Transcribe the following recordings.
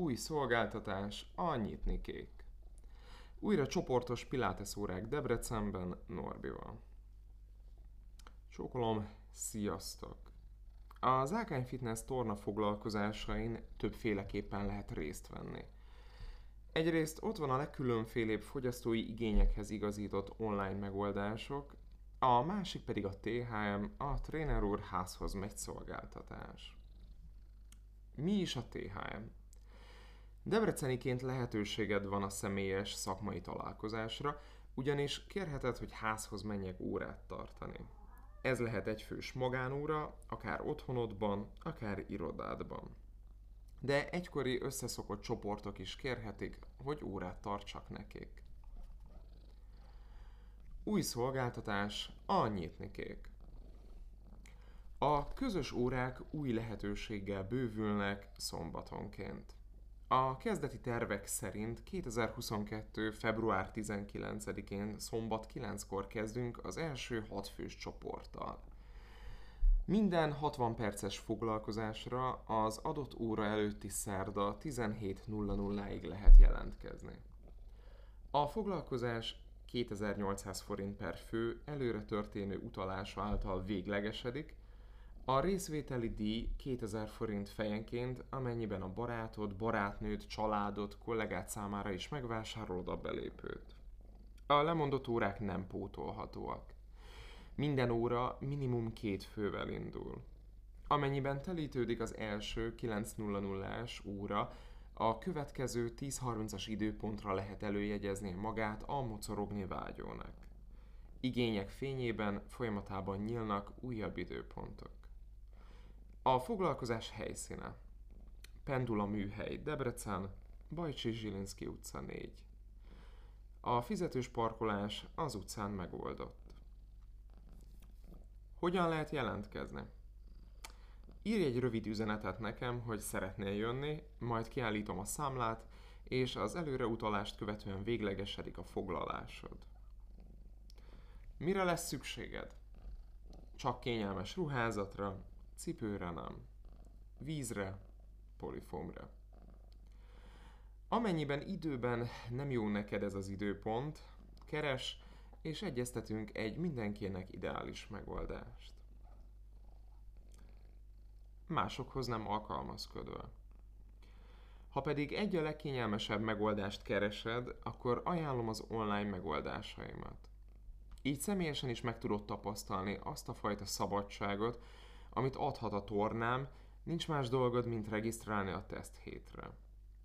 Új szolgáltatás, a nyitni kék. Újra csoportos pilates órák Debrecenben, Norbival. Csókolom, sziasztok! Az Ákány Fitness torna foglalkozásain többféleképpen lehet részt venni. Egyrészt ott van a legkülönfélébb fogyasztói igényekhez igazított online megoldások, a másik pedig a THM, a Trainer úr házhoz megy szolgáltatás. Mi is a THM? Debreceniként lehetőséged van a személyes szakmai találkozásra, ugyanis kérheted, hogy házhoz menjek órát tartani. Ez lehet egyfős magánóra, akár otthonodban, akár irodádban. De egykori összeszokott csoportok is kérhetik, hogy órát tartsak nekik. Új szolgáltatás, a nyitnikék. A közös órák új lehetőséggel bővülnek szombatonként. A kezdeti tervek szerint 2022. február 19-én szombat 9-kor kezdünk az első hatfős csoporttal. Minden 60 perces foglalkozásra az adott óra előtti szerda 17.00-ig lehet jelentkezni. A foglalkozás 2800 forint per fő előre történő utalása által véglegesedik, a részvételi díj 2000 forint fejenként, amennyiben a barátod, barátnőd, családod, kollégát számára is megvásárolod a belépőt. A lemondott órák nem pótolhatóak. Minden óra minimum két fővel indul. Amennyiben telítődik az első 9.00-es óra, a következő 10.30-as időpontra lehet előjegyezni magát a mocorogni vágyónak. Igények fényében folyamatában nyílnak újabb időpontok. A foglalkozás helyszíne. Pendula műhely, Debrecen, Bajcsi Zsilinszki utca 4. A fizetős parkolás az utcán megoldott. Hogyan lehet jelentkezni? Írj egy rövid üzenetet nekem, hogy szeretnél jönni, majd kiállítom a számlát, és az előreutalást követően véglegesedik a foglalásod. Mire lesz szükséged? Csak kényelmes ruházatra, cipőre nem, vízre, polifomra. Amennyiben időben nem jó neked ez az időpont, keres és egyeztetünk egy mindenkinek ideális megoldást. Másokhoz nem alkalmazkodva. Ha pedig egy a legkényelmesebb megoldást keresed, akkor ajánlom az online megoldásaimat. Így személyesen is meg tudod tapasztalni azt a fajta szabadságot, amit adhat a tornám, nincs más dolgod, mint regisztrálni a teszt hétre.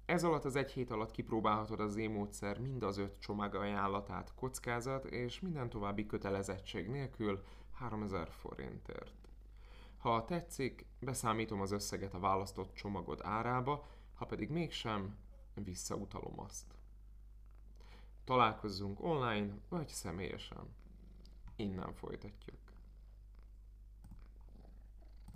Ez alatt az egy hét alatt kipróbálhatod az Z-módszer mind az öt csomag ajánlatát kockázat és minden további kötelezettség nélkül 3000 forintért. Ha tetszik, beszámítom az összeget a választott csomagod árába, ha pedig mégsem, visszautalom azt. Találkozzunk online vagy személyesen. Innen folytatjuk.